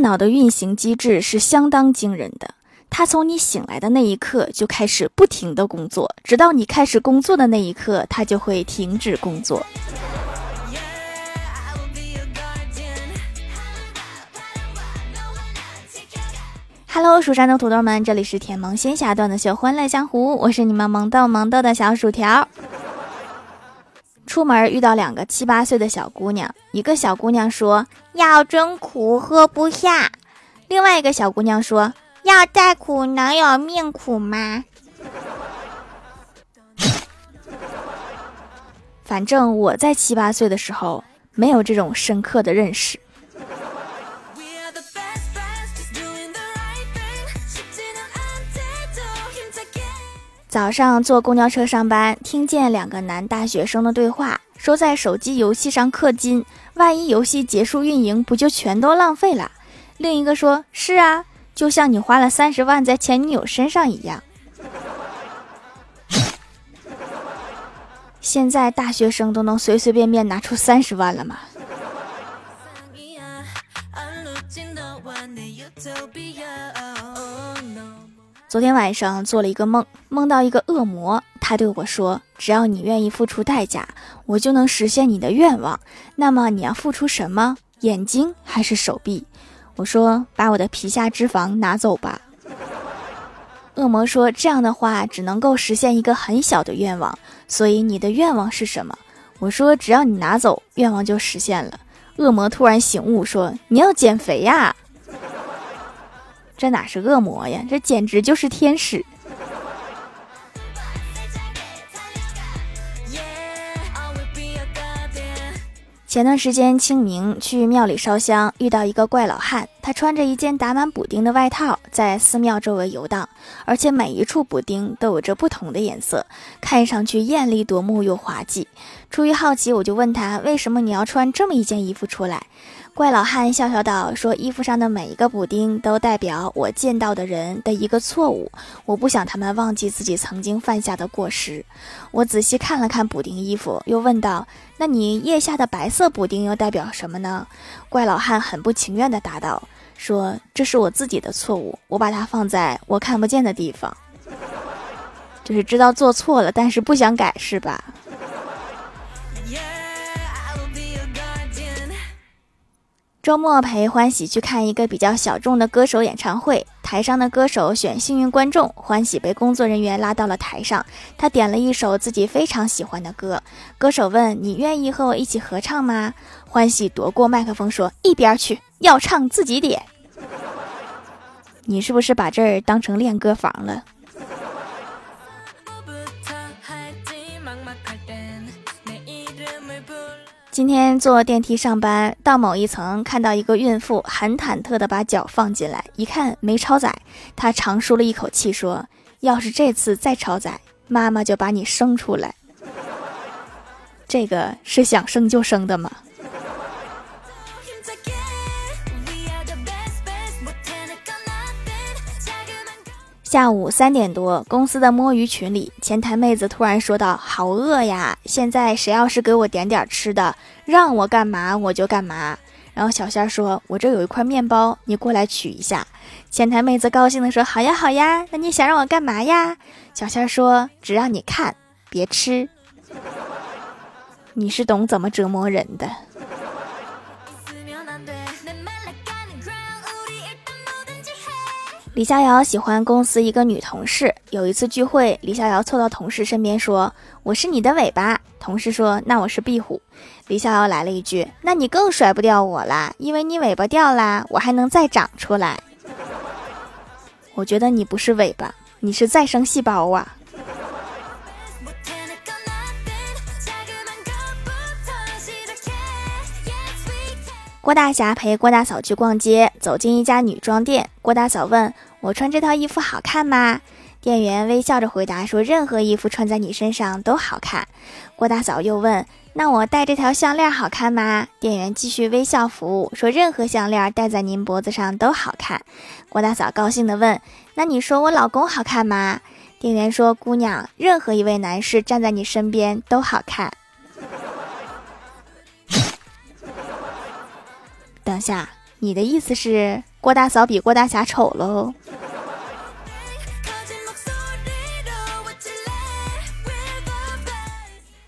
脑的运行机制是相当惊人的。它从你醒来的那一刻就开始不停的工作，直到你开始工作的那一刻，它就会停止工作。Hello，蜀山的土豆们，这里是甜萌仙侠段的秀欢乐江湖，我是你们萌豆萌豆的小薯条。出门遇到两个七八岁的小姑娘，一个小姑娘说药真苦，喝不下；另外一个小姑娘说药再苦，能有命苦吗？反正我在七八岁的时候没有这种深刻的认识。早上坐公交车上班，听见两个男大学生的对话，说在手机游戏上氪金，万一游戏结束运营，不就全都浪费了？另一个说：“是啊，就像你花了三十万在前女友身上一样。”现在大学生都能随随便便拿出三十万了吗？昨天晚上做了一个梦，梦到一个恶魔，他对我说：“只要你愿意付出代价，我就能实现你的愿望。那么你要付出什么？眼睛还是手臂？”我说：“把我的皮下脂肪拿走吧。”恶魔说：“这样的话只能够实现一个很小的愿望，所以你的愿望是什么？”我说：“只要你拿走，愿望就实现了。”恶魔突然醒悟说：“你要减肥呀！”这哪是恶魔呀？这简直就是天使！前段时间清明去庙里烧香，遇到一个怪老汉，他穿着一件打满补丁的外套，在寺庙周围游荡，而且每一处补丁都有着不同的颜色，看上去艳丽夺目又滑稽。出于好奇，我就问他：为什么你要穿这么一件衣服出来？怪老汉笑笑道：“说衣服上的每一个补丁都代表我见到的人的一个错误，我不想他们忘记自己曾经犯下的过失。”我仔细看了看补丁衣服，又问道：“那你腋下的白色补丁又代表什么呢？”怪老汉很不情愿地答道：“说这是我自己的错误，我把它放在我看不见的地方，就是知道做错了，但是不想改，是吧？”周末陪欢喜去看一个比较小众的歌手演唱会，台上的歌手选幸运观众，欢喜被工作人员拉到了台上。他点了一首自己非常喜欢的歌，歌手问：“你愿意和我一起合唱吗？”欢喜夺过麦克风说：“一边去，要唱自己点。”你是不是把这儿当成练歌房了？今天坐电梯上班，到某一层，看到一个孕妇很忐忑的把脚放进来，一看没超载，她长舒了一口气，说：“要是这次再超载，妈妈就把你生出来。”这个是想生就生的吗？下午三点多，公司的摸鱼群里，前台妹子突然说道：“好饿呀！现在谁要是给我点点吃的，让我干嘛我就干嘛。”然后小仙儿说：“我这有一块面包，你过来取一下。”前台妹子高兴地说：“好呀，好呀，那你想让我干嘛呀？”小仙儿说：“只让你看，别吃。你是懂怎么折磨人的。”李逍遥喜欢公司一个女同事。有一次聚会，李逍遥凑到同事身边说：“我是你的尾巴。”同事说：“那我是壁虎。”李逍遥来了一句：“那你更甩不掉我啦，因为你尾巴掉啦，我还能再长出来。”我觉得你不是尾巴，你是再生细胞啊！郭大侠陪郭大嫂去逛街，走进一家女装店。郭大嫂问我：“穿这套衣服好看吗？”店员微笑着回答说：“任何衣服穿在你身上都好看。”郭大嫂又问：“那我戴这条项链好看吗？”店员继续微笑服务说：“任何项链戴在您脖子上都好看。”郭大嫂高兴地问：“那你说我老公好看吗？”店员说：“姑娘，任何一位男士站在你身边都好看。”等下，你的意思是郭大嫂比郭大侠丑喽。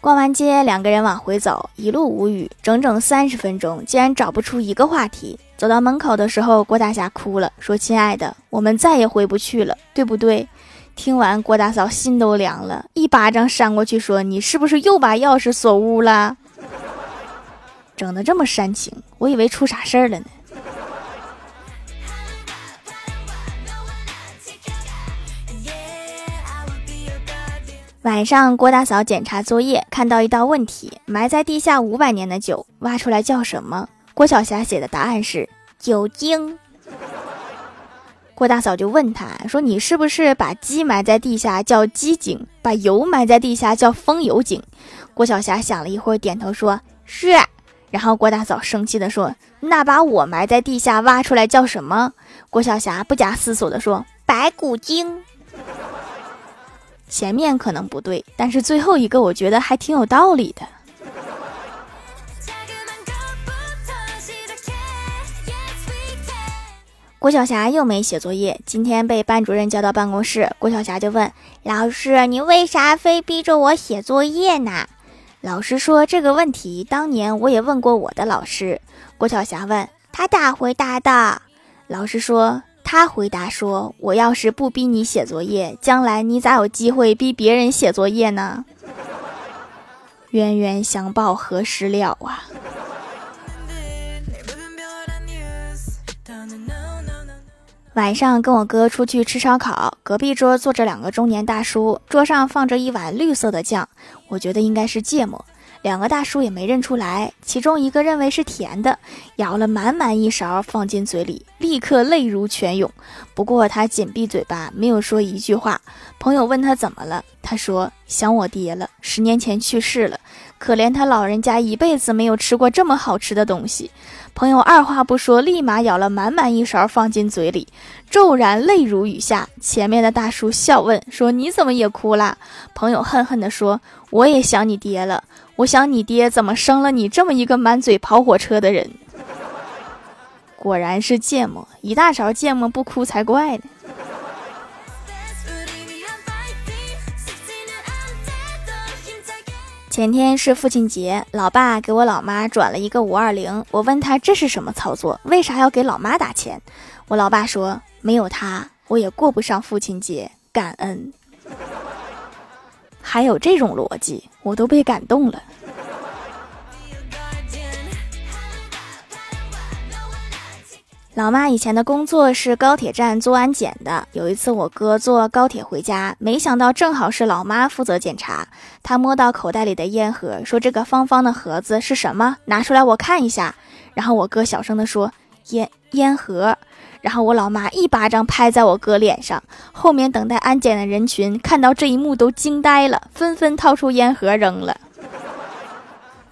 逛完街，两个人往回走，一路无语，整整三十分钟，竟然找不出一个话题。走到门口的时候，郭大侠哭了，说：“亲爱的，我们再也回不去了，对不对？”听完，郭大嫂心都凉了，一巴掌扇过去，说：“你是不是又把钥匙锁屋了？整的这么煽情，我以为出啥事儿了呢。”晚上，郭大嫂检查作业，看到一道问题：埋在地下五百年的酒，挖出来叫什么？郭晓霞写的答案是酒精。郭大嫂就问他说：“你是不是把鸡埋在地下叫鸡精，把油埋在地下叫风油精？”郭晓霞想了一会儿，点头说：“是。”然后郭大嫂生气的说：“那把我埋在地下挖出来叫什么？”郭晓霞不假思索的说：“白骨精。”前面可能不对，但是最后一个我觉得还挺有道理的。郭晓霞又没写作业，今天被班主任叫到办公室。郭晓霞就问老师：“你为啥非逼着我写作业呢？”老师说：“这个问题当年我也问过我的老师。”郭晓霞问他咋回答的？老师说。他回答说：“我要是不逼你写作业，将来你咋有机会逼别人写作业呢？” 冤冤相报何时了啊！晚上跟我哥出去吃烧烤，隔壁桌坐着两个中年大叔，桌上放着一碗绿色的酱，我觉得应该是芥末。两个大叔也没认出来，其中一个认为是甜的，舀了满满一勺放进嘴里，立刻泪如泉涌。不过他紧闭嘴巴，没有说一句话。朋友问他怎么了，他说想我爹了，十年前去世了，可怜他老人家一辈子没有吃过这么好吃的东西。朋友二话不说，立马舀了满满一勺放进嘴里，骤然泪如雨下。前面的大叔笑问说：“你怎么也哭了？”朋友恨恨地说：“我也想你爹了。”我想你爹怎么生了你这么一个满嘴跑火车的人？果然是芥末，一大勺芥末不哭才怪呢。前天是父亲节，老爸给我老妈转了一个五二零，我问他这是什么操作，为啥要给老妈打钱？我老爸说没有他我也过不上父亲节，感恩。还有这种逻辑，我都被感动了。老妈以前的工作是高铁站做安检的。有一次，我哥坐高铁回家，没想到正好是老妈负责检查。他摸到口袋里的烟盒，说：“这个方方的盒子是什么？拿出来我看一下。”然后我哥小声的说：“烟烟盒。”然后我老妈一巴掌拍在我哥脸上，后面等待安检的人群看到这一幕都惊呆了，纷纷掏出烟盒扔了。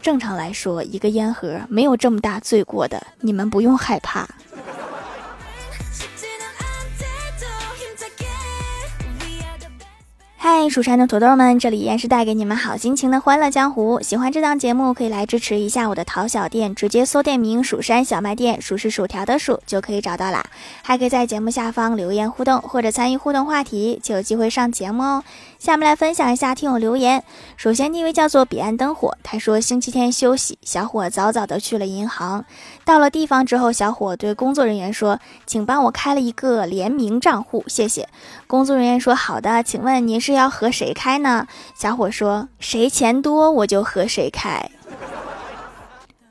正常来说，一个烟盒没有这么大罪过的，你们不用害怕。嗨，蜀山的土豆们，这里依然是带给你们好心情的欢乐江湖。喜欢这档节目，可以来支持一下我的淘小店，直接搜店名“蜀山小卖店”，数是薯条的数就可以找到啦。还可以在节目下方留言互动，或者参与互动话题，就有机会上节目哦。下面来分享一下听友留言。首先，第一位叫做彼岸灯火，他说星期天休息，小伙早早的去了银行。到了地方之后，小伙对工作人员说：“请帮我开了一个联名账户，谢谢。”工作人员说：“好的，请问您是要和谁开呢？”小伙说：“谁钱多我就和谁开。”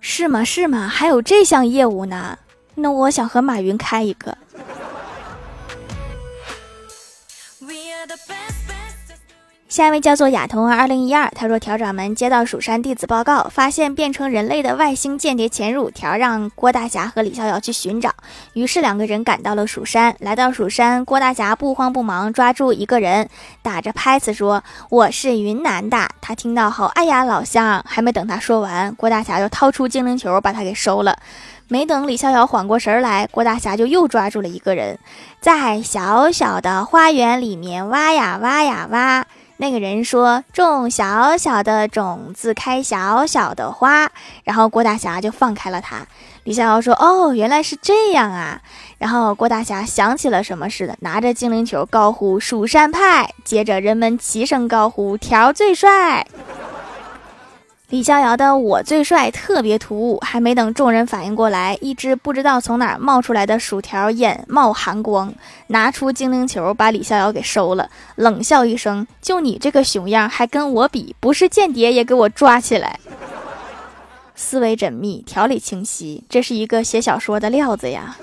是吗？是吗？还有这项业务呢？那我想和马云开一个。下一位叫做亚童二零一二，他说：“条掌门接到蜀山弟子报告，发现变成人类的外星间谍潜入，条让郭大侠和李逍遥去寻找。于是两个人赶到了蜀山，来到蜀山，郭大侠不慌不忙抓住一个人，打着拍子说：‘我是云南的。’他听到后，哎呀，老乡！还没等他说完，郭大侠就掏出精灵球把他给收了。没等李逍遥缓过神来，郭大侠就又抓住了一个人，在小小的花园里面挖呀挖呀挖。”那个人说：“种小小的种子，开小小的花。”然后郭大侠就放开了他。李逍遥说：“哦，原来是这样啊！然后郭大侠想起了什么似的，拿着精灵球高呼“蜀山派”，接着人们齐声高呼“条最帅”。李逍遥的“我最帅”特别突兀，还没等众人反应过来，一只不知道从哪儿冒出来的薯条眼冒寒光，拿出精灵球把李逍遥给收了，冷笑一声：“就你这个熊样，还跟我比？不是间谍也给我抓起来！”思维缜密，条理清晰，这是一个写小说的料子呀。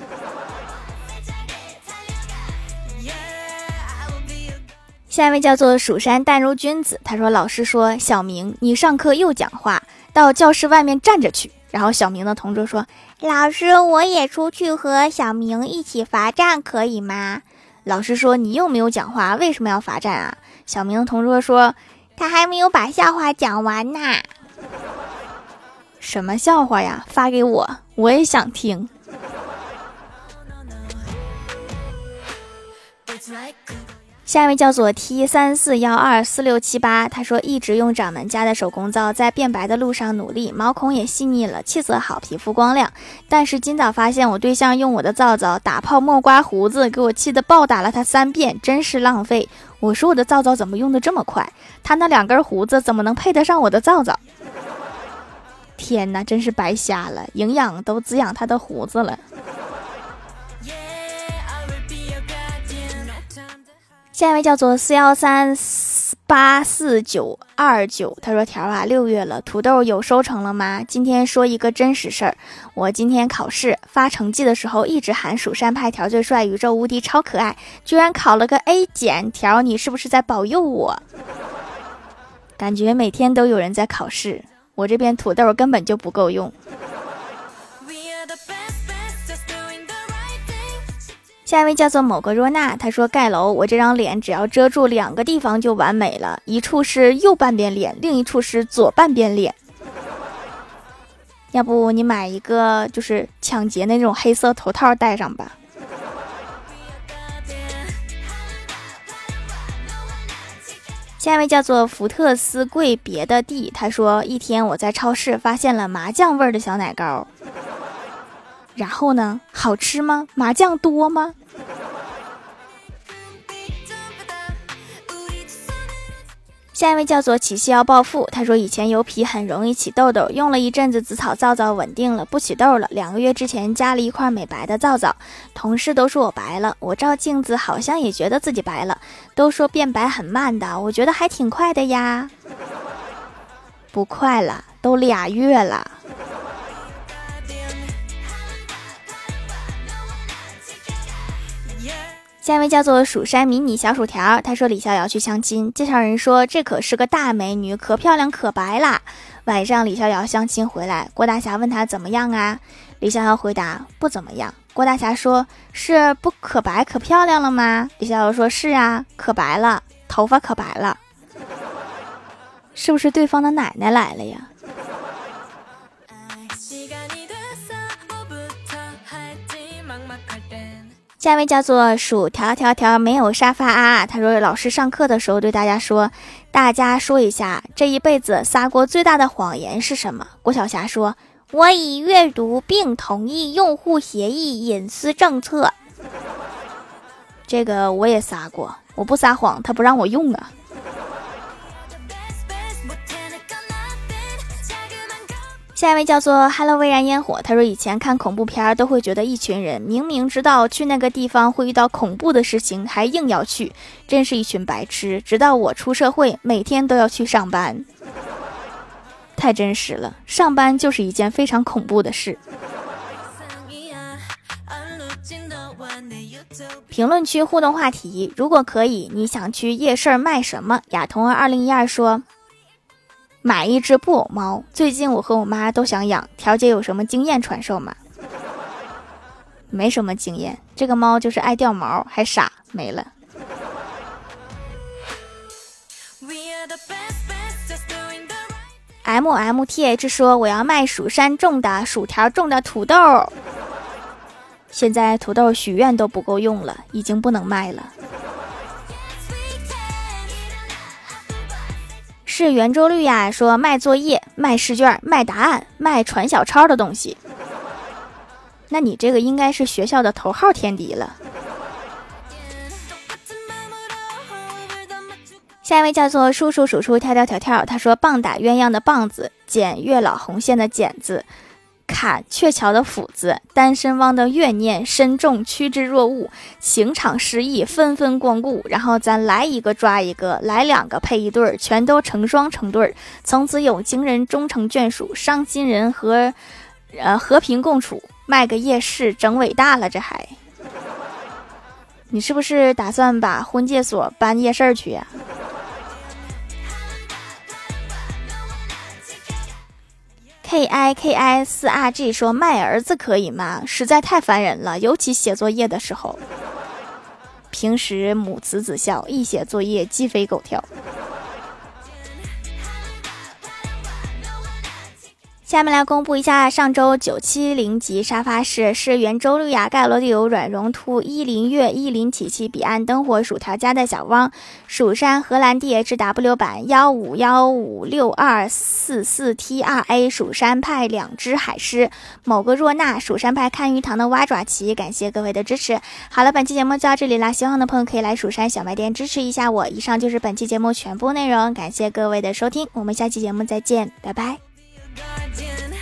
下一位叫做蜀山淡如君子，他说：“老师说，小明，你上课又讲话，到教室外面站着去。”然后小明的同桌说：“老师，我也出去和小明一起罚站，可以吗？”老师说：“你又没有讲话，为什么要罚站啊？”小明的同桌说：“他还没有把笑话讲完呢。”什么笑话呀？发给我，我也想听。下一位叫做 T 三四幺二四六七八，他说一直用掌门家的手工皂，在变白的路上努力，毛孔也细腻了，气色好，皮肤光亮。但是今早发现我对象用我的皂皂打泡沫刮胡子，给我气得暴打了他三遍，真是浪费。我说我的皂皂怎么用的这么快？他那两根胡子怎么能配得上我的皂皂？天哪，真是白瞎了，营养都滋养他的胡子了。下一位叫做四幺三八四九二九，他说：“条啊，六月了，土豆有收成了吗？今天说一个真实事儿，我今天考试发成绩的时候，一直喊蜀山派条最帅，宇宙无敌，超可爱，居然考了个 A 减。条，你是不是在保佑我？感觉每天都有人在考试，我这边土豆根本就不够用。”下一位叫做某个若娜，她说盖楼，我这张脸只要遮住两个地方就完美了，一处是右半边脸，另一处是左半边脸。要不你买一个就是抢劫那种黑色头套戴上吧。下一位叫做福特斯贵别的地，他说一天我在超市发现了麻酱味的小奶糕。然后呢？好吃吗？麻酱多吗？下一位叫做起夕要暴富，他说以前油皮很容易起痘痘，用了一阵子紫草皂皂稳定了，不起痘了。两个月之前加了一块美白的皂皂，同事都说我白了，我照镜子好像也觉得自己白了，都说变白很慢的，我觉得还挺快的呀。不快了，都俩月了。下一位叫做蜀山迷你小薯条，他说李逍遥去相亲，介绍人说这可是个大美女，可漂亮可白啦。晚上李逍遥相亲回来，郭大侠问他怎么样啊？李逍遥回答不怎么样。郭大侠说是不可白可漂亮了吗？李逍遥说是啊，可白了，头发可白了，是不是对方的奶奶来了呀？下一位叫做薯条条条没有沙发啊，他说老师上课的时候对大家说，大家说一下这一辈子撒过最大的谎言是什么？郭晓霞说，我已阅读并同意用户协议隐私政策。这个我也撒过，我不撒谎，他不让我用啊。下一位叫做 Hello 微燃烟火，他说以前看恐怖片都会觉得一群人明明知道去那个地方会遇到恐怖的事情，还硬要去，真是一群白痴。直到我出社会，每天都要去上班，太真实了，上班就是一件非常恐怖的事。评论区互动话题：如果可以，你想去夜市卖什么？亚童儿二零一二说。买一只布偶猫，最近我和我妈都想养。条姐有什么经验传授吗？没什么经验，这个猫就是爱掉毛，还傻，没了。M M T H 说我要卖蜀山种的薯条种的土豆，现在土豆许愿都不够用了，已经不能卖了。是圆周率呀，说卖作业、卖试卷、卖答案、卖传小抄的东西。那你这个应该是学校的头号天敌了。下一位叫做叔叔叔叔跳跳跳跳，他说：“棒打鸳鸯的棒子，剪月老红线的剪子，砍鹊桥的斧子，单身汪的怨念深重趋之若鹜，情场失意纷纷光顾。然后咱来一个抓一个，来两个配一对儿，全都成双成对儿，从此有情人终成眷属，伤心人和呃和平共处，卖个夜市整伟大了，这还。”你是不是打算把婚介所搬夜市去呀？K I K I 四 R G 说卖儿子可以吗？实在太烦人了，尤其写作业的时候。平时母慈子孝，一写作业鸡飞狗跳。下面来公布一下上周九七零级沙发是是圆周率呀盖罗蒂欧软绒兔伊林月伊林琪琪彼岸灯火薯条家的小汪蜀山荷兰 D H W 版幺五幺五六二四四 T R A 蜀山派两只海狮某个若娜蜀山派看鱼塘的蛙爪旗感谢各位的支持。好了，本期节目就到这里啦，喜欢的朋友可以来蜀山小卖店支持一下我。以上就是本期节目全部内容，感谢各位的收听，我们下期节目再见，拜拜。Guardian.